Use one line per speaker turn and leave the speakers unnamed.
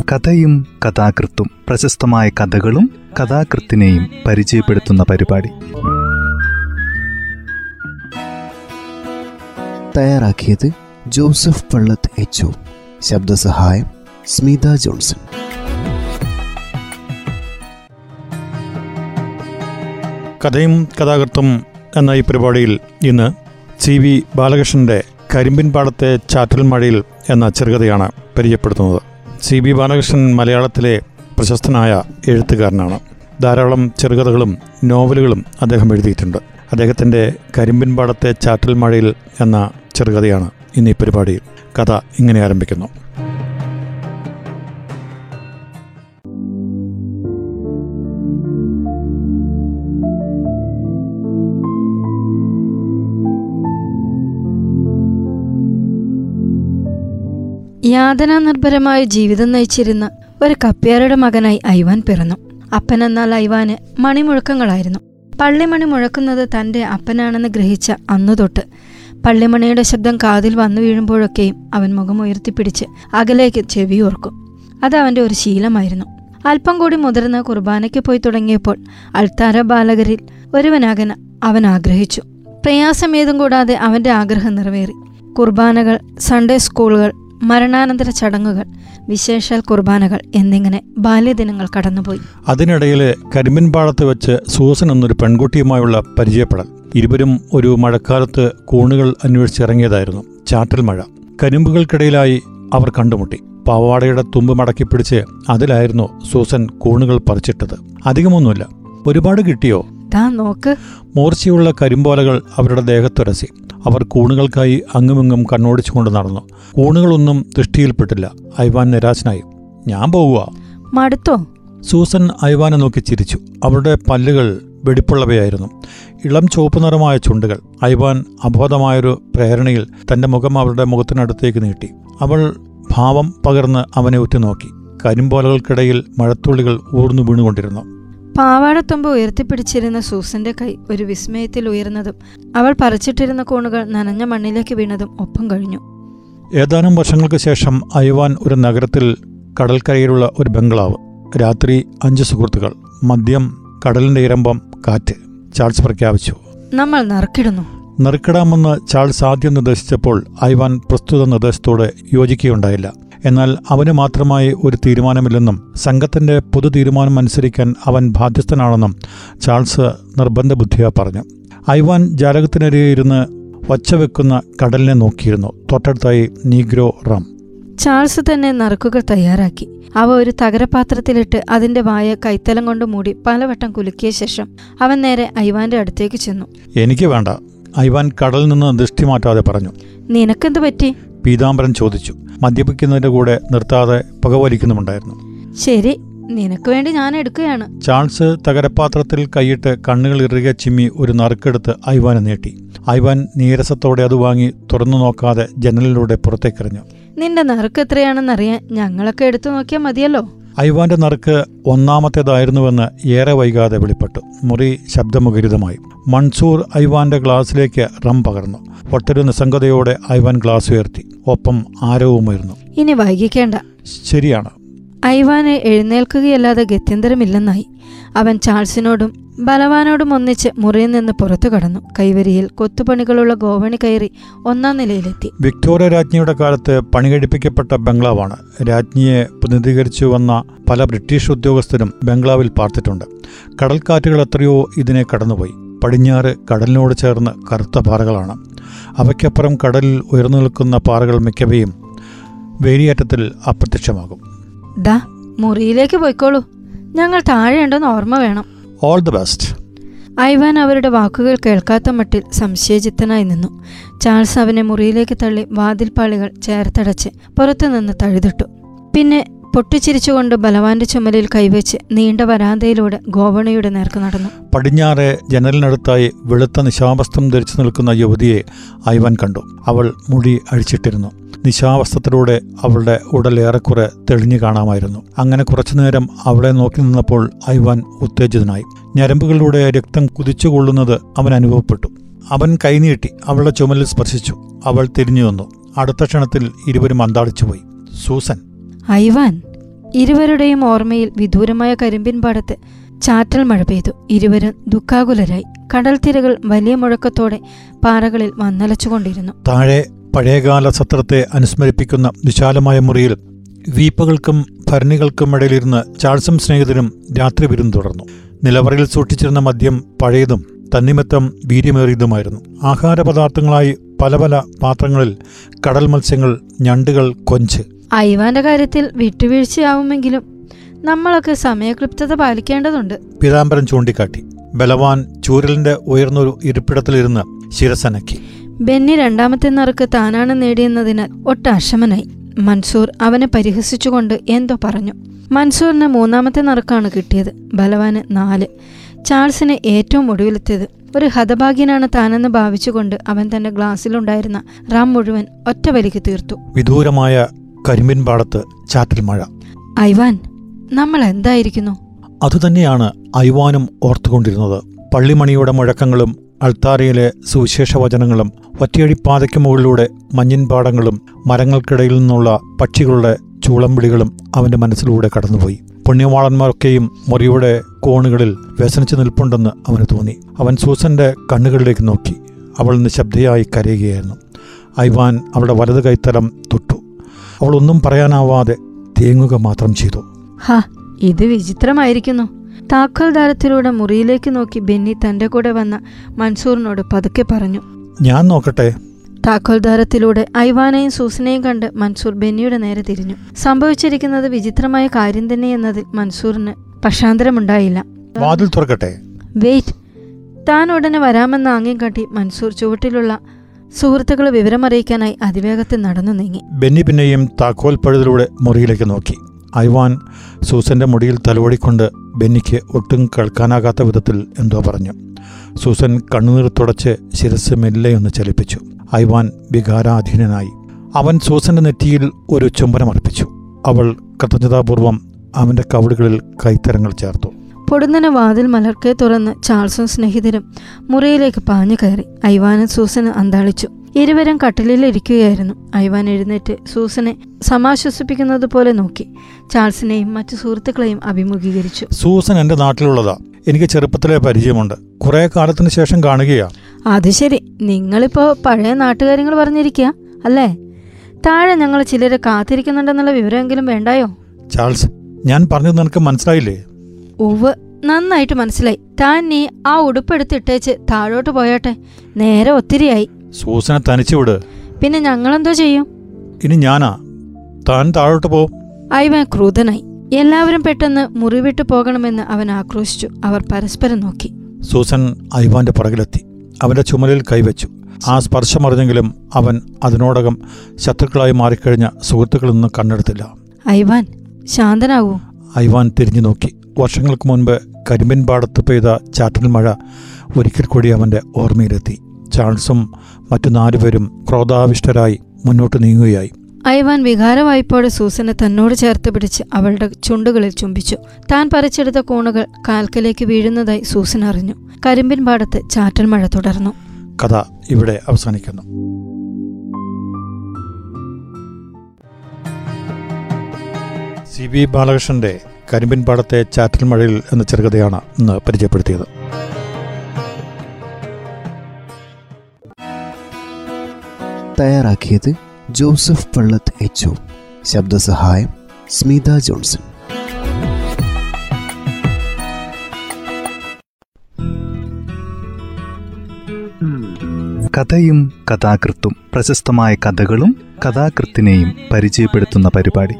കഥയും കഥാകൃത്തും പ്രശസ്തമായ കഥകളും കഥാകൃത്തിനെയും പരിചയപ്പെടുത്തുന്ന പരിപാടി.
തയ്യാറാക്കിയത് ജോസഫ് പള്ളത്ത് എച്ച് ശബ്ദസഹായം സ്മിത ജോൺസൺ.
കഥയും കഥാകൃത്തും എന്ന ഈ പരിപാടിയിൽ ഇന്ന് സി വി ബാലകൃഷ്ണന്റെ കരിമ്പിൻ പാടത്തെ ചാറ്റൽ മഴയിൽ എന്ന ചെറുകഥയാണ് പരിചയപ്പെടുത്തുന്നത്. സി ബി ബാലകൃഷ്ണൻ മലയാളത്തിലെ പ്രശസ്തനായ എഴുത്തുകാരനാണ്. ധാരാളം ചെറുകഥകളും നോവലുകളും അദ്ദേഹം എഴുതിയിട്ടുണ്ട്. അദ്ദേഹത്തിന്റെ കരിമ്പിൻ പാടത്തെ ചാറ്റൽ മഴയിൽ എന്ന ചെറുകഥയാണ് ഇന്ന് പരിപാടിയിൽ. കഥ ഇങ്ങനെ ആരംഭിക്കുന്നു.
യാതനാനിർഭരമായ ജീവിതം നയിച്ചിരുന്ന ഒരു കപ്പ്യാരുടെ മകനായി ഐവാൻ പിറന്നു. അപ്പനെന്നാൽ ഐവാന് മണിമുഴക്കങ്ങളായിരുന്നു. പള്ളിമണി മുഴക്കുന്നത് തന്റെ അപ്പനാണെന്ന് ഗ്രഹിച്ച അന്നു തൊട്ട് പള്ളിമണിയുടെ ശബ്ദം കാതിൽ വന്നു വീഴുമ്പോഴൊക്കെയും അവൻ മുഖം ഉയർത്തിപ്പിടിച്ച് അകലേക്ക് ചെവിയോർക്കും അത് അവന്റെ ഒരു ശീലമായിരുന്നു. അല്പം കൂടി മുതിർന്ന കുർബാനയ്ക്ക് പോയി തുടങ്ങിയപ്പോൾ അൾത്താര ബാലകരിൽ ഒരുവനാകാൻ അവൻ ആഗ്രഹിച്ചു. പ്രയാസമേതും കൂടാതെ അവന്റെ ആഗ്രഹം നിറവേറി. കുർബാനകൾ സൺഡേ സ്കൂളുകൾ മരണാനന്തര ചടങ്ങുകൾ വിശേഷാൽ കുർബാനകൾ എന്നിങ്ങനെ ബാല്യദിനങ്ങൾ കടന്നുപോയി.
അതിനിടയിൽ കരിമ്പിൻപാളത്ത് വെച്ച് സൂസൻ എന്നൊരു പെൺകുട്ടിയുമായുള്ള പരിചയപ്പെടൽ. ഇരുവരും ഒരു മഴക്കാലത്ത് കൂണുകൾ അന്വേഷിച്ചിറങ്ങിയതായിരുന്നു. ചാറ്റൽ മഴ. കരിമ്പുകൾക്കിടയിലായി അവർ കണ്ടുമുട്ടി. പാവാടയുടെ തുമ്പ് മടക്കി പിടിച്ച് അതിലായിരുന്നു സൂസൻ കൂണുകൾ പറിച്ചിട്ടത്. അധികമൊന്നുമില്ല. ഒരുപാട് കിട്ടിയോ?
നോക്ക്.
മൂർച്ചയുള്ള കരിമ്പോലകൾ അവരുടെ ദേഹത്തുരസി. അവർ കൂണുകൾക്കായി അങ്ങുമിങ്ങും കണ്ണോടിച്ചുകൊണ്ട് നടന്നു. കൂണുകളൊന്നും ദൃഷ്ടിയിൽപ്പെട്ടില്ല. ഐവാൻ നിരാശനായി. ഞാൻ പോകുക
മടുത്തോ?
സൂസൻ ഐവാനെ നോക്കി ചിരിച്ചു. അവരുടെ പല്ലുകൾ വെടിപ്പുള്ളവയായിരുന്നു. ഇളം ചുവപ്പ് നിറമായ ചുണ്ടുകൾ. ഐവാൻ അബോധമായൊരു പ്രേരണയിൽ തന്റെ മുഖം അവരുടെ മുഖത്തിനടുത്തേക്ക് നീട്ടി. അവൾ ഭാവം പകർന്ന് അവനെ ഉറ്റുനോക്കി. കരിമ്പോലകൾക്കിടയിൽ മഴത്തുള്ളികൾ ഊർന്നു വീണുകൊണ്ടിരുന്നു.
പാവാടത്തുമ്പ് ഉയർത്തിപ്പിടിച്ചിരുന്ന സൂസന്റെ കൈ ഒരു വിസ്മയത്തിൽ ഉയർന്നതും അവൾ പറിച്ചിട്ടിരുന്ന കോണുകൾ നനഞ്ഞ മണ്ണിലേക്ക് വീണതും ഒപ്പം കഴിഞ്ഞു.
ഏതാനും വർഷങ്ങൾക്ക് ശേഷം അയവാൻ ഒരു നഗരത്തിൽ കടൽക്കരയിലുള്ള ഒരു ബംഗ്ലാവ് രാത്രി അഞ്ച് സുഹൃത്തുക്കൾ മദ്യം കടലിന്റെ ഇരമ്പം കാറ്റ് ചാൾസ് പ്രഖ്യാപിച്ചു.
നമ്മൾ നറുക്കിടുന്നു.
നറുക്കിടാമെന്ന് ചാൾസ് ആദ്യം നിർദ്ദേശിച്ചപ്പോൾ അയവാൻ പ്രസ്തുത നിർദ്ദേശത്തോട് യോജിക്കുകയുണ്ടായില്ല. എന്നാൽ അവന് മാത്രമായി ഒരു തീരുമാനമില്ലെന്നും സംഘത്തിന്റെ പൊതു തീരുമാനം അനുസരിക്കാൻ അവൻ ബാധ്യസ്ഥനാണെന്നും ചാൾസ് നിർബന്ധ ബുദ്ധിയാ പറഞ്ഞു. ഐവാൻ ജാലകത്തിനരികെ ഇരുന്ന് വച്ചവെക്കുന്ന കടലിനെ നോക്കിയിരുന്നു. തൊട്ടടുത്തായി നീഗ്രോ റം.
ചാൾസ് തന്നെ നറുക്കുകൾ തയ്യാറാക്കി. അവ ഒരു തകരപാത്രത്തിലിട്ട് അതിന്റെ വായ കൈത്തലം കൊണ്ട് മൂടി പലവട്ടം കുലുക്കിയ ശേഷം അവൻ നേരെ ഐവാന്റെ അടുത്തേക്ക് ചെന്നു.
എനിക്ക് വേണ്ട. ഐവാൻ കടലിൽ നിന്ന് ദൃഷ്ടി മാറ്റാതെ പറഞ്ഞു.
നിനക്കെന്ത് പറ്റി?
പീതാംബരൻ ചോദിച്ചു. മദ്യപിക്കുന്നതിന്റെ കൂടെ നിർത്താതെ പുകവലിക്കുന്നുമുണ്ടായിരുന്നു
ശരി നിനക്ക് വേണ്ടി ഞാൻ എടുക്കുകയാണ്.
ചാൾസ് തകരപാത്രത്തിൽ കൈയിട്ട് കണ്ണുകൾ ഇറുകെ ചിമ്മി ഒരു നറുക്കെടുത്ത് ഐവാനെ നീട്ടി. ഐവാൻ നീരസത്തോടെ അത് വാങ്ങി തുറന്നു നോക്കാതെ ജനലിലൂടെ പുറത്തേക്കെറിഞ്ഞു
നിന്റെ നറുക്ക് എത്രയാണെന്നറിയാൻ ഞങ്ങളൊക്കെ എടുത്തു നോക്കിയാൽ മതിയല്ലോ.
ഐവാന്റെ നറുക്ക് ഒന്നാമത്തേതായിരുന്നുവെന്ന് ഏറെ വൈകാതെ വെളിപ്പെട്ടു. മുറി ശബ്ദമുഖരിതമായി. മൺസൂർ ഐവാന്റെ ഗ്ലാസ്സിലേക്ക് റം പകർന്നു. ഒട്ടൊരു നിസ്സംഗതയോടെ ഐവാൻ ഗ്ലാസ് ഉയർത്തി. ഒപ്പം ആരവുമുയർന്നു.
ഇനി വൈകിക്കേണ്ട.
ശരിയാണ്.
ഐവാനെ എഴുന്നേൽക്കുകയല്ലാതെ ഗത്യന്തരമില്ലെന്നായി. അവൻ ചാൾസിനോടും ബലവാനോടും ഒന്നിച്ച് മുറിയിൽ നിന്ന് പുറത്തു കടന്നു. കൈവരിയിൽ കൊത്തുപണികളുള്ള ഗോവണി കയറി ഒന്നാം നിലയിലെത്തി.
വിക്ടോറിയ രാജ്ഞിയുടെ കാലത്ത് പണികഴിപ്പിക്കപ്പെട്ട ബംഗ്ലാവാണ്. രാജ്ഞിയെ പ്രതിനിധീകരിച്ചു വന്ന പല ബ്രിട്ടീഷ് ഉദ്യോഗസ്ഥരും ബംഗ്ലാവിൽ പാർത്തിട്ടുണ്ട്. കടൽക്കാറ്റുകൾ എത്രയോ ഇതിനെ കടന്നുപോയി. പടിഞ്ഞാറ് കടലിനോട് ചേർന്ന് കറുത്ത പാറകളാണ്. അവയ്ക്കപ്പുറം കടലിൽ ഉയർന്നു നിൽക്കുന്ന പാറകൾ മിക്കവയും വേലിയേറ്റത്തിൽ അപ്രത്യക്ഷമാകും.
ദാ മുറിയിലേക്ക് പോയിക്കോളൂ. ഞങ്ങൾ താഴെയുണ്ടെന്ന് ഓർമ്മ വേണം.
ഓൾ ദി ബെസ്റ്റ്
ഐവാൻ അവരുടെ വാക്കുകൾ കേൾക്കാത്ത മട്ടിൽ സംശയചിത്തനായി നിന്നു. ചാൾസ് അവനെ മുറിയിലേക്ക് തള്ളി വാതിൽപ്പാളികൾ ചേർത്തടച്ച് പുറത്തുനിന്ന് തഴുതിട്ടു. പിന്നെ പൊട്ടിച്ചിരിച്ചുകൊണ്ട് ബലവാന്റെ ചുമലിൽ കൈവച്ച് നീണ്ട വരാന്തയിലൂടെ ഗോവണയുടെ നേർക്ക് നടന്നു.
പടിഞ്ഞാറെ ജനലിനടുത്തായി വെളുത്ത നിശാവസ്ത്രം ധരിച്ചു നിൽക്കുന്ന യുവതിയെ ഐവാൻ കണ്ടു. അവൾ മുടി അഴിച്ചിട്ടിരുന്നു. നിശാവസ്ത്രത്തിലൂടെ അവളുടെ ഉടലേറെക്കുറെ തെളിഞ്ഞു കാണാമായിരുന്നു. അങ്ങനെ കുറച്ചുനേരം അവളെ നോക്കി നിന്നപ്പോൾ ഐവാൻ ഉത്തേജിതനായി. ഞരമ്പുകളിലൂടെ രക്തം കുതിച്ചുകൊള്ളുന്നത് അവൻ അനുഭവപ്പെട്ടു. അവൻ കൈനീട്ടി അവളുടെ ചുമലിൽ സ്പർശിച്ചു. അവൾ തിരിഞ്ഞു വന്നു. അടുത്ത ക്ഷണത്തിൽ ഇരുവരും അന്താളിച്ചുപോയി. സൂസൻ.
ഐവാൻ ഇരുവരുടെയും ഓർമ്മയിൽ വിദൂരമായ കരിമ്പിൻ പാടത്ത് ചാറ്റൽ മഴ പെയ്തു. ഇരുവരും ദുഃഖാകുലരായി. കടൽത്തിരകൾ വലിയ മുഴക്കത്തോടെ പാറകളിൽ വന്നലച്ചുകൊണ്ടിരുന്നു.
താഴെ പഴയകാല സത്രത്തെ അനുസ്മരിപ്പിക്കുന്ന വിശാലമായ മുറിയിൽ വീപ്പകൾക്കും ഭരണികൾക്കും ഇടയിലിരുന്ന് ചാൾസും സ്നേഹിതനും രാത്രി വിരുന്ന് തുടർന്നു. നിലവറയിൽ സൂക്ഷിച്ചിരുന്ന മദ്യം പഴയതും തന്നിമത്തം വീര്യമേറിയതുമായിരുന്നു. ആഹാരപദാർത്ഥങ്ങളായി പല പല പാത്രങ്ങളിൽ കടൽ മത്സ്യങ്ങൾ ഞണ്ടുകൾ കൊഞ്ച്.
ഐവാന്റെ കാര്യത്തിൽ വിട്ടുവീഴ്ചയാവുമെങ്കിലും നമ്മളൊക്കെ സമയക്ലിപ്തത പാലിക്കേണ്ടതുണ്ട്.
പീതാംബരൻ ചൂണ്ടിക്കാട്ടി. ബലവാൻ ചൂരലിന്റെ ഉയർന്നൊരു ഇരിപ്പിടത്തിലിരുന്ന് ശിരസനക്കി.
ബെന്നി രണ്ടാമത്തെ നറുക്ക് താനാണ് നേടിയെന്നതിനാൽ ഒട്ടാശമനായി. മൻസൂർ അവനെ പരിഹസിച്ചുകൊണ്ട് എന്തോ പറഞ്ഞു. മൻസൂറിന് മൂന്നാമത്തെ നറുക്കാണ് കിട്ടിയത്. ബലവാന് നാല്. ചാൾസിന് ഏറ്റവും ഒടുവിലെത്തിയത്. ഒരു ഹതഭാഗ്യനാണ് താനെന്ന് ഭാവിച്ചുകൊണ്ട് അവൻ തന്റെ ഗ്ലാസ്സിലുണ്ടായിരുന്ന റാം മുഴുവൻ ഒറ്റ വലിക്ക് തീർത്തു.
വിദൂരമായ കരിമ്പിൻ പാടത്ത് ചാറ്റൽ മഴ.
ഐവാൻ നമ്മൾ എന്തായിരിക്കുന്നു?
അതുതന്നെയാണ് ഐവാനും ഓർത്തുകൊണ്ടിരുന്നത്. പള്ളിമണിയുടെ മുഴക്കങ്ങളും അൾത്താരയിലെ സുവിശേഷ വചനങ്ങളും ഒറ്റയടിപ്പാതയ്ക്ക് മുകളിലൂടെ മഞ്ഞിൻ പാടങ്ങളും മരങ്ങൾക്കിടയിൽ നിന്നുള്ള പക്ഷികളുടെ ചൂളം വിളികളും അവന്റെ മനസ്സിലൂടെ കടന്നുപോയി. പുണ്യവാളന്മാരൊക്കെയും മുറിയുടെ കോണുകളിൽ വ്യസനിച്ചു നിൽപ്പുണ്ടെന്ന് അവന് തോന്നി. അവൻ സൂസന്റെ കണ്ണുകളിലേക്ക് നോക്കി. അവൾ നിശബ്ദയായി കരയുകയായിരുന്നു. ഐവാൻ അവളുടെ വലത് കൈത്തലം തൊട്ടു. അവൾ ഒന്നും പറയാനാവാതെ തേങ്ങുക മാത്രം ചെയ്തു.
ഹാ ഇത് വിചിത്രമായിരിക്കുന്നു. താക്കോൽദാരത്തിലൂടെ മുറിയിലേക്ക് നോക്കി ബെന്നി തന്റെ കൂടെ വന്ന മൻസൂറിനോട് പതുക്കെ പറഞ്ഞു.
ഞാൻ നോക്കട്ടെ.
താക്കോൽദാരത്തിലൂടെ ഐവാനയും സൂസനയും കണ്ട് മൻസൂർ ബെന്നിയുടെ നേരെ തിരിഞ്ഞു. സംഭവിച്ചിരിക്കുന്നത് വിചിത്രമായ കാര്യം തന്നെ എന്നതിൽ മൻസൂറിന് പക്ഷാന്തരമുണ്ടായില്ല.
വാതിൽ തുറക്കട്ടെ.
വെയിറ്റ് താൻ ഉടനെ വരാമെന്ന് ആംഗ്യം കാട്ടി മൻസൂർ ചുവട്ടിലുള്ള സുഹൃത്തുക്കളെ വിവരമറിയിക്കാനായി അതിവേഗത്തിൽ നടന്നു നീങ്ങി.
ബെന്നി പിന്നെയും താക്കോൽ പഴുതിലൂടെ മുറിയിലേക്ക് നോക്കി. ഐവാൻ സൂസന്റെ മുടിയിൽ തലോടിക്കൊണ്ട് ബെന്നിക്ക് ഒട്ടും കേൾക്കാനാകാത്ത വിധത്തിൽ എന്തോ പറഞ്ഞു. സൂസൻ കണ്ണുനീർ തുടച്ച് ശിരസ് മെല്ലെയൊന്ന് ചലിപ്പിച്ചു. ഐവാൻ വികാരാധീനനായി. അവൻ സൂസന്റെ നെറ്റിയിൽ ഒരു ചുംബനം അർപ്പിച്ചു. അവൾ കൃതജ്ഞതാപൂർവം അവന്റെ കവിളുകളിൽ കൈത്തരങ്ങൾ ചേർത്തു.
പൊടുന്നനെ വാതിൽ മലർക്കെ തുറന്ന് ചാൾസും സ്നേഹിതരും മുറിയിലേക്ക് പാഞ്ഞു കയറി. ഐവാനും സൂസനും അന്താളിച്ചു. ഇരുവരും കട്ടിലിൽ ഇരിക്കുകയായിരുന്നു. ഐവാൻ എഴുന്നേറ്റ് സൂസനെ സമാശ്വസിപ്പിക്കുന്നത് പോലെ നോക്കി. ചാൾസിനെയും മറ്റു സുഹൃത്തുക്കളെയും അഭിമുഖീകരിച്ചു.
സൂസൻ എന്റെ നാട്ടിലുള്ളതാ. എനിക്ക് ചെറുപ്പത്തിലെ പരിചയമുണ്ട്. കുറെ കാലത്തിന് ശേഷം കാണുകയാ.
അത് ശരി. നിങ്ങളിപ്പോ പഴയ നാട്ടുകാര്യങ്ങൾ പറഞ്ഞിരിക്കുക അല്ലേ? താഴെ ഞങ്ങൾ ചിലരെ കാത്തിരിക്കുന്നുണ്ടെന്നുള്ള വിവരമെങ്കിലും വേണ്ടായോ?
ചാൾസ് ഞാൻ പറഞ്ഞത് നിനക്ക് മനസ്സിലായില്ലേ?
ഉവ് നന്നായിട്ട് മനസ്സിലായി. താൻ നീ ആ ഉടുപ്പെടുത്തിട്ടേച്ച് താഴോട്ട് പോയാട്ടെ. നേരെ ഒത്തിരിയായി.
സൂസനെ തനിച്ചു വിട്.
പിന്നെ ഞങ്ങളെന്തോ ചെയ്യും?
ഇനി ഞാനാ. താൻ താഴോട്ട് പോ.
ഐവൻ ക്രൂതനായി. എല്ലാവരും പെട്ടെന്ന് മുറിവിട്ട് പോകണമെന്ന് അവൻ ആക്രോശിച്ചു. അവർ പരസ്പരം നോക്കി.
സൂസൻ ഐവാന്റെ പുറകിലെത്തി. അവന്റെ ചുമലിൽ കൈവച്ചു. ആ സ്പർശം സ്പർശമറിഞ്ഞെങ്കിലും അവൻ അതിനോടകം ശത്രുക്കളായി മാറിക്കഴിഞ്ഞ സുഹൃത്തുക്കളിൽ നിന്ന് കണ്ണെടുത്തില്ല.
ഐവാൻ ശാന്തനാകൂ
ഐവാൻ തിരിഞ്ഞു നോക്കി. വർഷങ്ങൾക്ക് മുൻപ് കരിമ്പിൻ പാടത്ത് പെയ്ത ചാറ്റൽ മഴ ഒരിക്കൽ കൂടി അവന്റെ ഓർമ്മയിലെത്തി. ചാൾസും മറ്റു നാലുപേരും ക്രോധാവിഷ്ടരായി മുന്നോട്ട് നീങ്ങുകയായി.
ഐവാൻ വികാരവായ്പോടെ സൂസനെ തന്നോട് ചേർത്ത് പിടിച്ച് അവളുടെ ചുണ്ടുകളിൽ ചുംബിച്ചു. താൻ പറിച്ചെടുത്ത കോണുകൾ കാൽക്കലേക്ക് വീഴുന്നതായി സൂസൻ അറിഞ്ഞു. കരിമ്പിൻ പാടത്ത് ചാറ്റൽ മഴ തുടർന്നു.
കഥ ഇവിടെ അവസാനിക്കുന്നു. സി ബി ബാലകൃഷ്ണന്റെ കരിമ്പിൻ പാടത്തെ ചാറ്റൽ മഴയിൽ എന്ന ചെറുകഥയാണ് ഇന്ന് പരിചയപ്പെടുത്തിയത്.
തയ്യാറാക്കിയത് ജോസഫ് പള്ളത്ത് എച്ച് ശബ്ദസഹായം സ്മിത ജോൺസൺ.
കഥയും കഥാകൃത്തും പ്രശസ്തമായ കഥകളും കഥാകൃത്തിനെയും പരിചയപ്പെടുത്തുന്ന പരിപാടി.